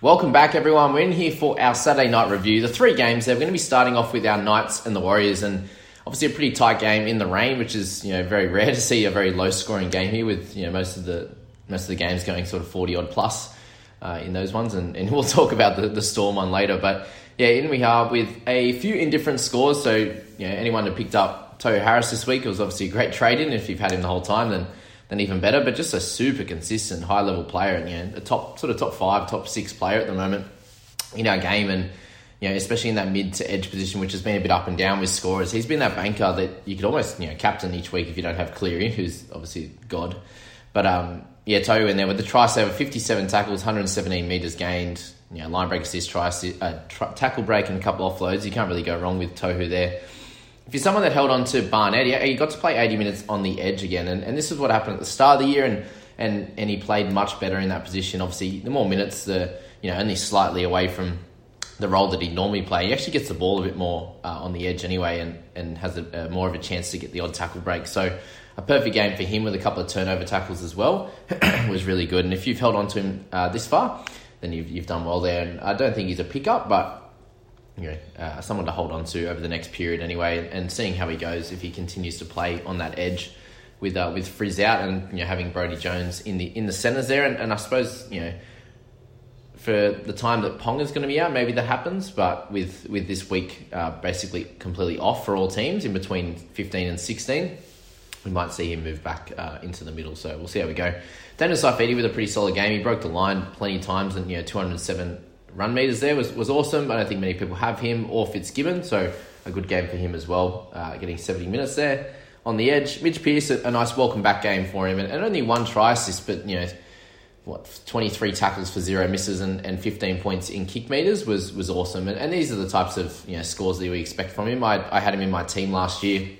Welcome back, everyone. We're in here for our Saturday night review. The three games. We're going to be starting off with our Knights and the Warriors, and obviously a pretty tight game in the rain, which is you know very rare to see a very low scoring game here. With you know most of the most of the games going sort of forty odd plus uh, in those ones, and, and we'll talk about the, the Storm one later. But yeah, in we are with a few indifferent scores. So you know anyone who picked up Tohu Harris this week, it was obviously a great trade in. If you've had him the whole time, then then even better. But just a super consistent, high level player, and you know, a top sort of top five, top six player at the moment in our game, and you know, especially in that mid to edge position, which has been a bit up and down with scorers. He's been that banker that you could almost you know captain each week if you don't have Cleary, who's obviously god. But um, yeah, Tohu in there with the try saver, fifty seven tackles, one hundred seventeen meters gained. You know, line break assist, try, uh, tackle break, and a couple offloads. You can't really go wrong with Tohu there if you're someone that held on to Barnett, he got to play 80 minutes on the edge again, and, and this is what happened at the start of the year, and, and, and he played much better in that position. Obviously, the more minutes, the you know only slightly away from the role that he normally play. He actually gets the ball a bit more uh, on the edge anyway, and and has a, a, more of a chance to get the odd tackle break. So a perfect game for him with a couple of turnover tackles as well was really good. And if you've held on to him uh, this far, then you've you've done well there. And I don't think he's a pickup, but you know, uh, someone to hold on to over the next period anyway, and seeing how he goes if he continues to play on that edge with uh, with Frizz out and you know having Brodie Jones in the in the centres there, and, and I suppose you know for the time that Pong is going to be out, maybe that happens, but with with this week uh, basically completely off for all teams in between fifteen and sixteen. We might see him move back uh, into the middle, so we'll see how we go. Daniel Saifiti with a pretty solid game. He broke the line plenty of times, and you know, two hundred seven run meters there was, was awesome. I don't think many people have him or Fitzgibbon, so a good game for him as well, uh, getting 70 minutes there on the edge. Mitch Pearce, a, a nice welcome back game for him, and, and, only one try assist, but you know, what 23 tackles for zero misses and, and 15 points in kick meters was was awesome. And, and these are the types of you know scores that we expect from him. I, I had him in my team last year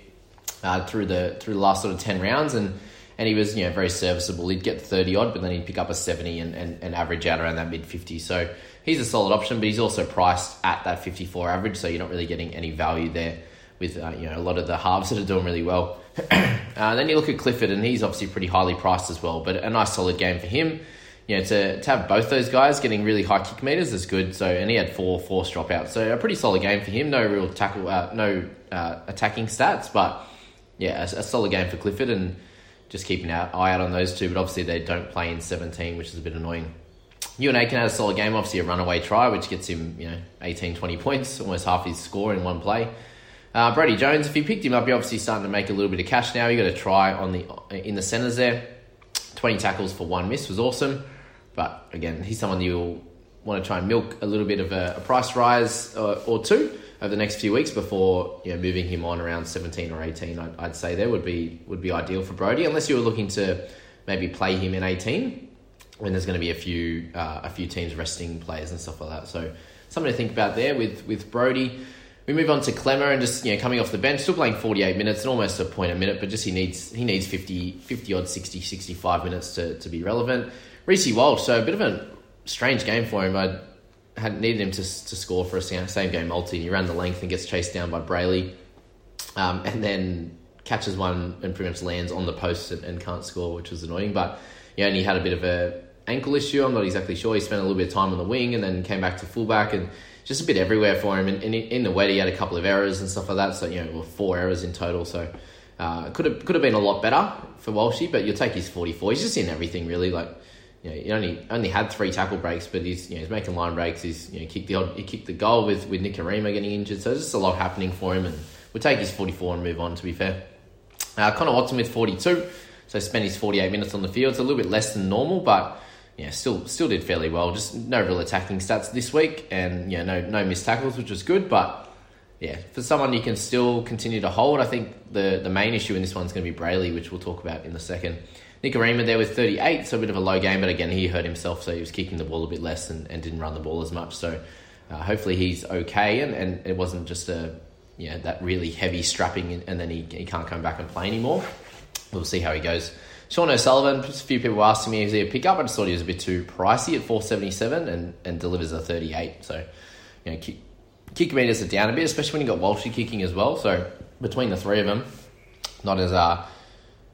uh, through the through the last sort of 10 rounds, and and he was you know very serviceable. He'd get 30 odd, but then he'd pick up a 70 and, and, and average out around that mid 50. So he's a solid option, but he's also priced at that 54 average, so you're not really getting any value there with uh, you know a lot of the halves that are doing really well. uh, then you look at Clifford, and he's obviously pretty highly priced as well, but a nice solid game for him. You know, to, to have both those guys getting really high kick meters is good. So, and he had four force dropouts, so a pretty solid game for him. No real tackle, uh, no uh, attacking stats, but yeah, a, a solid game for Clifford, and just keeping an eye out on those two. But obviously, they don't play in 17, which is a bit annoying. UNA can have a solid game, obviously a runaway try, which gets him, you know, 18, 20 points, almost half his score in one play. Uh, Brodie Jones, if you picked him up, you're obviously starting to make a little bit of cash now. You got a try on the in the centres there. 20 tackles for one miss was awesome. But again, he's someone you'll want to try and milk a little bit of a, a price rise uh, or two over the next few weeks before you know, moving him on around 17 or 18. I'd, I'd say there would be would be ideal for Brodie, unless you were looking to maybe play him in 18 when there's going to be a few uh, a few teams resting players and stuff like that. So something to think about there with with Brodie. We move on to Klemmer and just you know coming off the bench, still playing 48 minutes and almost a point a minute, but just he needs he needs 50 50 odd 60 65 minutes to, to be relevant. Reece Walsh, so a bit of a strange game for him. I had needed him to, to score for a same game multi, and he ran the length and gets chased down by Brailey, um, and then catches one and pretty much lands on the post and, and can't score, which was annoying. But yeah, and he had a bit of a ankle issue. I'm not exactly sure. He spent a little bit of time on the wing and then came back to fullback and just a bit everywhere for him. And, and in the wet, he had a couple of errors and stuff like that. So you know, four errors in total. So uh, could have could have been a lot better for Walshy, but you'll take his 44. He's just in everything really. Like you know, he only only had three tackle breaks, but he's you know he's making line breaks. He's you know kicked the odd, he kicked the goal with with Nikorima getting injured. So there's just a lot happening for him, and we'll take his 44 and move on. To be fair, uh, Connor Watson with 42, so spent his 48 minutes on the field. It's a little bit less than normal, but yeah, still still did fairly well. Just no real attacking stats this week, and yeah, no no missed tackles, which was good. But yeah, for someone you can still continue to hold, I think the the main issue in this one's going to be Brailey, which we'll talk about in a second. Nikorima there with 38, so a bit of a low game, but again, he hurt himself, so he was kicking the ball a bit less and, and didn't run the ball as much. So uh, hopefully he's okay, and, and it wasn't just a yeah that really heavy strapping, and then he, he can't come back and play anymore. We'll see how he goes. Sean O'Sullivan, a few people asking me, is he a pickup? I just thought he was a bit too pricey at 477 and, and delivers a 38. So, you know, kick, kick meters are down a bit, especially when you got Walshy kicking as well. So, between the three of them, not as uh,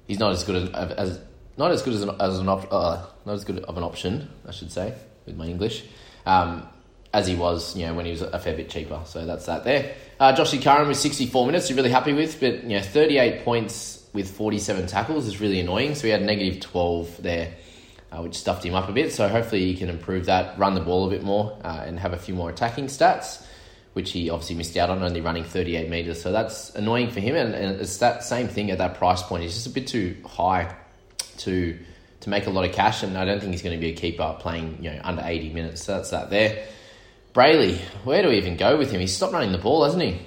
he's not as good as, as not as good as an, as an op- uh, not as good of an option, I should say, with my English, um, as he was, you know, when he was a fair bit cheaper. So that's that there. Uh, Joshy Curran with 64 minutes, you're really happy with, but you know, 38 points with 47 tackles is really annoying. So he had negative 12 there, uh, which stuffed him up a bit. So hopefully he can improve that, run the ball a bit more, uh, and have a few more attacking stats, which he obviously missed out on, only running 38 metres. So that's annoying for him, and, and it's that same thing at that price point. He's just a bit too high to to make a lot of cash, and I don't think he's going to be a keeper playing you know under eighty minutes. So that's that there. Brailey, where do we even go with him? He's stopped running the ball, hasn't he?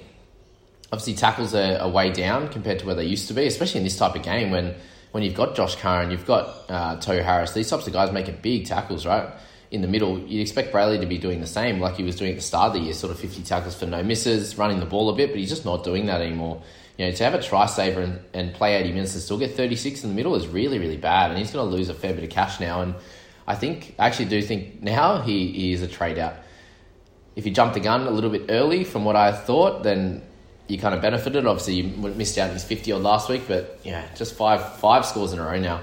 Obviously, tackles are, are way down compared to where they used to be, especially in this type of game when when you've got Josh Curran, you've got uh, Tohu Harris. These types of guys making big tackles, right? In the middle, you'd expect Brailey to be doing the same, like he was doing at the start of the year, sort of 50 tackles for no misses, running the ball a bit, but he's just not doing that anymore you know, to have a try saver and, and play 80 minutes and still get 36 in the middle is really, really bad. And he's going to lose a fair bit of cash now. And I think, I actually do think now he, he is a trade out. If you jumped the gun a little bit early from what I thought, then you kind of benefited. Obviously, you missed out on his 50 odd last week, but yeah, just five five scores in a row now.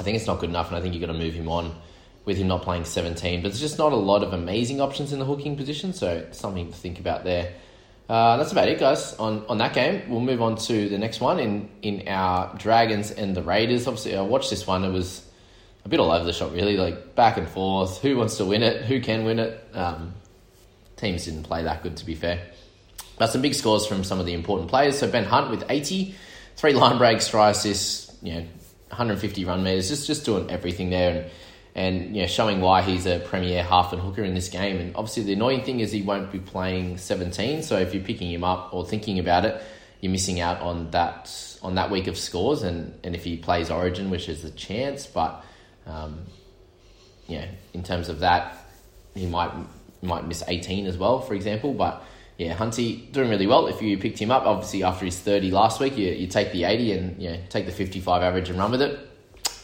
I think it's not good enough, and I think you've got to move him on with him not playing 17. But there's just not a lot of amazing options in the hooking position, so something to think about there. Uh, that's about it, guys, on, on that game. We'll move on to the next one in, in our Dragons and the Raiders. Obviously, I watched this one. It was a bit all over the shop, really, like back and forth. Who wants to win it? Who can win it? Um, teams didn't play that good, to be fair. But some big scores from some of the important players. So Ben Hunt with 80, three line breaks, try assists, you know, 150 run meters, just just doing everything there. And and you know, showing why he's a premier half and hooker in this game. And obviously, the annoying thing is he won't be playing 17. So if you're picking him up or thinking about it, you're missing out on that on that week of scores. And, and if he plays Origin, which is a chance, but um, yeah, in terms of that, he might might miss 18 as well, for example. But yeah, Hunty doing really well. If you picked him up, obviously after his 30 last week, you, you take the 80 and yeah, take the 55 average and run with it.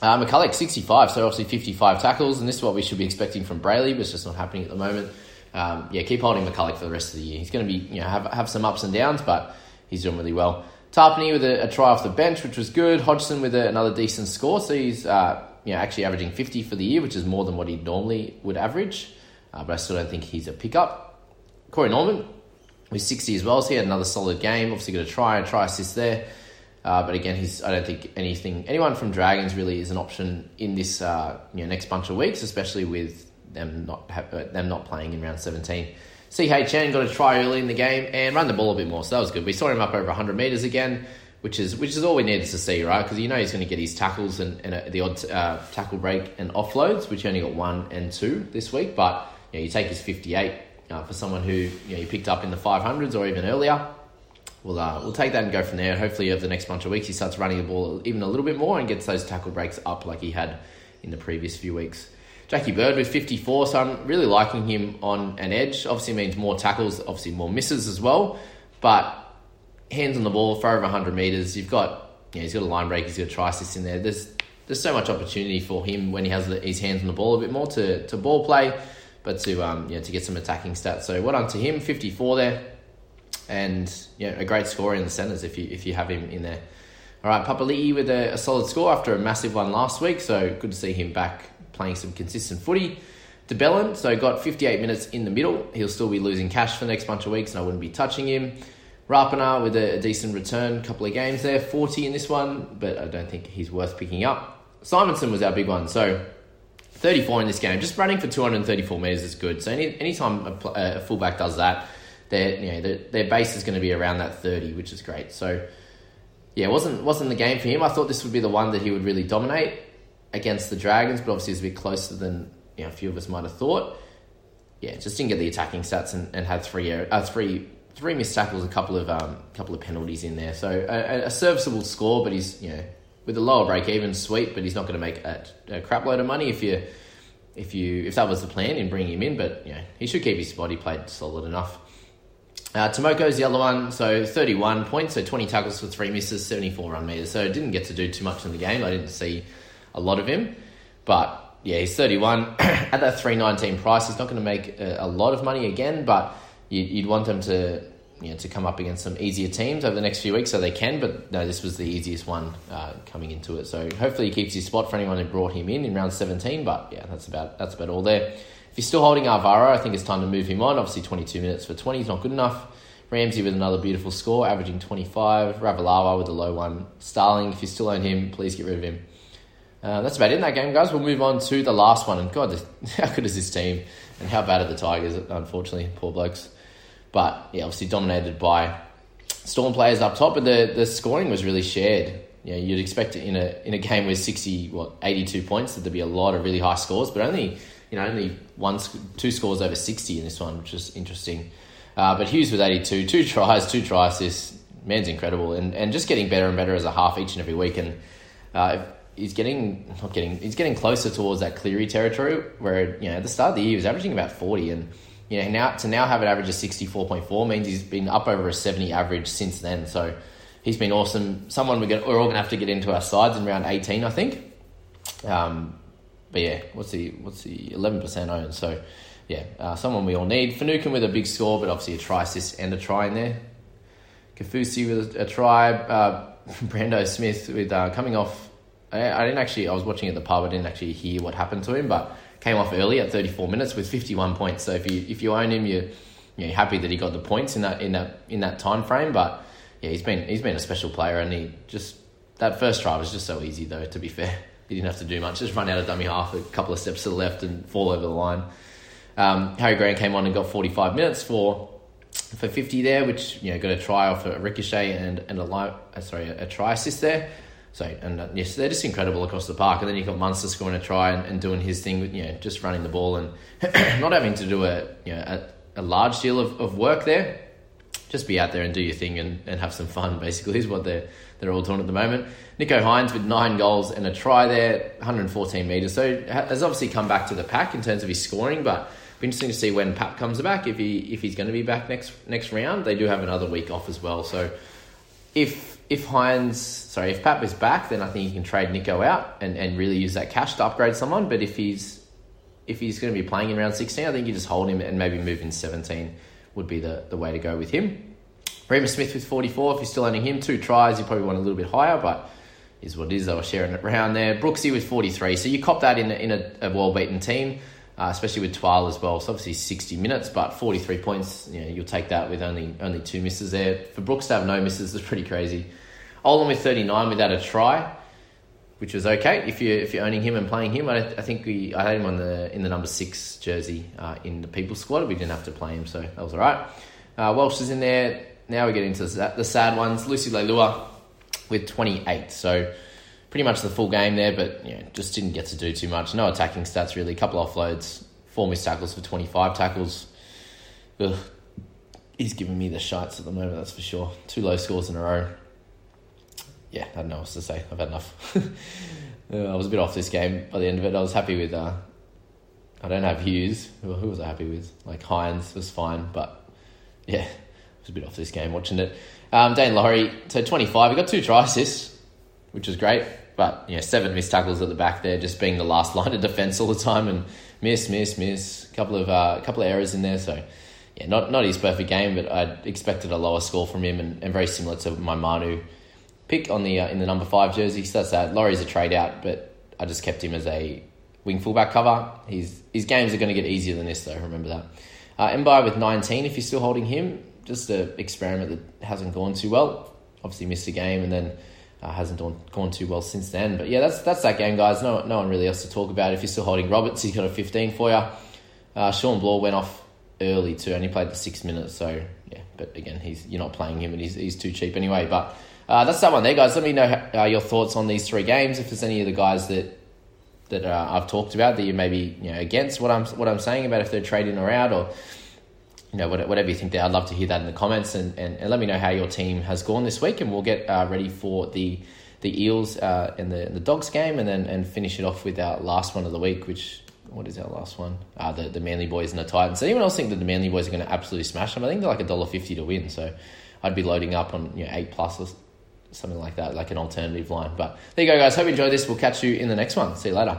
Uh, McCullough, 65, so obviously 55 tackles, and this is what we should be expecting from Brailey, but it's just not happening at the moment. Um, yeah, keep holding McCullough for the rest of the year. He's going to be, you know, have, have some ups and downs, but he's doing really well. Tapine with a, a try off the bench, which was good. Hodgson with a, another decent score, so he's, uh, you know, actually averaging 50 for the year, which is more than what he normally would average, uh, but I still don't think he's a pickup. Corey Norman with 60 as well, so he had another solid game. Obviously got a try, a try assist there. Uh, but again, he's I don't think anything anyone from Dragons really is an option in this uh, you know next bunch of weeks, especially with them not uh, them not playing in round seventeen. CHN got a try early in the game and run the ball a bit more, so that was good. We saw him up over 100 meters again, which is which is all we needed to see, right? Because you know he's going to get his tackles and, and uh, the odd uh, tackle break and offloads, which he only got one and two this week. But you, know, you take his 58 uh, for someone who you, know, you picked up in the 500s or even earlier. We'll, uh, we'll take that and go from there. Hopefully, over the next bunch of weeks, he starts running the ball even a little bit more and gets those tackle breaks up like he had in the previous few weeks. Jackie Bird with 54, so I'm really liking him on an edge. Obviously, means more tackles, obviously, more misses as well. But hands on the ball for over 100 metres. You've got, know, he's got a line break, he's got a try assist in there. There's there's so much opportunity for him when he has his hands on the ball a bit more to, to ball play, but to um, know, to get some attacking stats. So well done to him, 54 there, and yeah, a great score in the centres if you if you have him in there. All right, Papali'i with a, a solid score after a massive one last week, so good to see him back playing some consistent footy. De Belin, so got 58 minutes in the middle. He'll still be losing cash for the next bunch of weeks, and I wouldn't be touching him. Rapana with a, a decent return, couple of games there, 40 in this one, but I don't think he's worth picking up. Simonson was our big one. So 34 in this game, just running for 234 meters is good. So any anytime a, a fullback does that, their you know their, their base is going to be around that 30, which is great. So yeah, wasn't wasn't the game for him. I thought this would be the one that he would really dominate against the Dragons, but obviously it's a bit closer than you know, a few of us might have thought. Yeah, just didn't get the attacking stats and, and had three uh, three three missed tackles, a couple of um, couple of penalties in there. So a, a serviceable score, but he's you know with a lower break even, sweet, but he's not going to make a, a crap load of money if you if you if that was the plan in bringing him in. But yeah, he should keep his spot. He played solid enough. Uh, Tomoko's the other one, so 31 points, so 20 tackles for three misses, 74 run meters. So didn't get to do too much in the game. I didn't see a lot of him, but yeah, he's 31 at that 319 price. He's not going to make a, a, lot of money again, but you, you'd want them to you know, to come up against some easier teams over the next few weeks so they can, but no, this was the easiest one uh, coming into it. So hopefully he keeps his spot for anyone who brought him in in round 17, but yeah, that's about that's about all there. If you're still holding Alvaro, I think it's time to move him on. Obviously 22 minutes for 20 is not good enough. Ramsey with another beautiful score, averaging 25. Ravalawa with a low one. Starling, if you still own him, please get rid of him. Uh, that's about it in that game, guys. We'll move on to the last one. And God, how good is this team? And how bad are the Tigers, unfortunately? Poor blokes. But yeah, obviously dominated by Storm players up top, but the, the scoring was really shared. You know, you'd expect in a in a game with sixty what eighty two points that there'd be a lot of really high scores, but only you know only one two scores over sixty in this one, which is interesting. Uh, but Hughes with eighty two, two tries, two tries. assists. Man's incredible, and and just getting better and better as a half each and every week. And uh, he's getting not getting he's getting closer towards that Cleary territory where you know at the start of the year he was averaging about forty and you know, now to now have an average of 64.4 means he's been up over a 70 average since then. So he's been awesome. Someone we're, gonna, we're all going to have to get into our sides in round 18, I think. Um, but yeah, what's the what's the 11% owned? So yeah, uh, someone we all need. Finucane with a big score, but obviously a try assist and a try in there. Kafusi with a, a try. Uh, Brando Smith with uh, coming off. I, I didn't actually. I was watching at the pub. I didn't actually hear what happened to him, but came off early at 34 minutes with 51 points. So if you if you own him, you're, you're happy that he got the points in that in that in that time frame. But yeah, he's been he's been a special player, and he just that first try was just so easy though. To be fair, he didn't have to do much. Just run out of dummy half, a couple of steps to the left, and fall over the line. Um, Harry Grant came on and got 45 minutes for for 50 there, which you know got a try off a ricochet and and a live, uh, sorry a, a try assist there. So, and uh, yes, they're just incredible across the park. And then you've got Munster scoring a try and, and doing his thing, with, you know, just running the ball and not having to do a, you know, a, a large deal of, of work there. Just be out there and do your thing and, and have some fun, basically, is what they're, they're all doing at the moment. Nicho Hynes with nine goals and a try there, 114 metres. So has obviously come back to the pack in terms of his scoring, but be interesting to see when Pap comes back, if he if he's going to be back next next round. They do have another week off as well. So if if Hynes, sorry, if Pap is back, then I think you can trade Nicho out and, and really use that cash to upgrade someone. But if he's if he's going to be playing in round 16, I think you just hold him and maybe move in 17 would be the, the way to go with him. Reimis Smith with 44, if you're still owning him, two tries, you probably want a little bit higher, but is what it is. They were sharing it around there. Brooksy with 43, so you cop that in a, in a, a well beaten team, uh, especially with Twile as well. So obviously 60 minutes, but 43 points, you know, you'll take that with only only two misses there. For Brooks to have no misses is pretty crazy. Olam with 39 without a try, which was okay if you if you're owning him and playing him. I, I think we I had him on the in the number six jersey uh, in the people squad. We didn't have to play him, so that was all right. Uh, Welch is in there. Now we get into the, the sad ones. Lucy Leilua with 28. So pretty much the full game there, but you know, just didn't get to do too much. No attacking stats really. A couple offloads, four missed tackles for 25 tackles. ugh, he's giving me the shites at the moment. That's for sure. Two low scores in a row. Yeah, I don't know what to say. I've had enough. uh, I was a bit off this game by the end of it. I was happy with. Uh, I don't have Hughes. Who, who was I happy with? Like Hynes was fine, but yeah, I was a bit off this game watching it. Um, Daine Laurie, so 25. He got two tries assists, which was great. But yeah, seven missed tackles at the back there, just being the last line of defence all the time, and miss, miss, miss. A couple of uh, couple of errors in there. So yeah, not not his perfect game, but I expected a lower score from him, and, and very similar to my Manu pick on the uh, in the number five jersey. So that's that. Laurie's a trade out, but I just kept him as a wing fullback cover. His his games are going to get easier than this, though. Remember that. Uh, Mbye with 19, if you're still holding him, just an experiment that hasn't gone too well. Obviously missed a game, and then uh, hasn't gone, too well since then. But yeah, that's that's that game, guys. No no one really else to talk about. If you're still holding Roberts, he's got a 15 for you. Uh, Shawn Blore went off early too, only played the six minutes. So yeah, but again, he's you're not playing him, and he's he's too cheap anyway. But uh, that's that one there, guys. Let me know how, uh, your thoughts on these three games. If there's any of the guys that that uh, I've talked about that you maybe you know against what I'm what I'm saying about if they're trading or out or you know, whatever you think there, I'd love to hear that in the comments and, and, and let me know how your team has gone this week and we'll get uh, ready for the the Eels uh, and the the Dogs game and then and finish it off with our last one of the week, which what is our last one? Uh, the the Manly Boys and the Titans. anyone else think that the Manly Boys are going to absolutely smash them? I think they're like a dollar fifty to win, so I'd be loading up on you know eight plus or something like that, like an alternative line. But there you go, guys. Hope you enjoyed this. We'll catch you in the next one. See you later.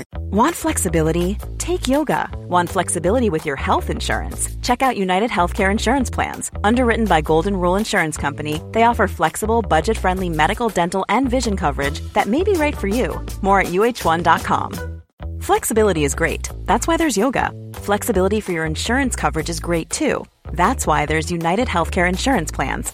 Want flexibility? Take yoga. Want flexibility with your health insurance? Check out United Healthcare Insurance Plans. Underwritten by Golden Rule Insurance Company, they offer flexible, budget friendly medical, dental, and vision coverage that may be right for you. More at uhone.com. Flexibility is great. That's why there's yoga. Flexibility for your insurance coverage is great too. That's why there's United Healthcare Insurance Plans.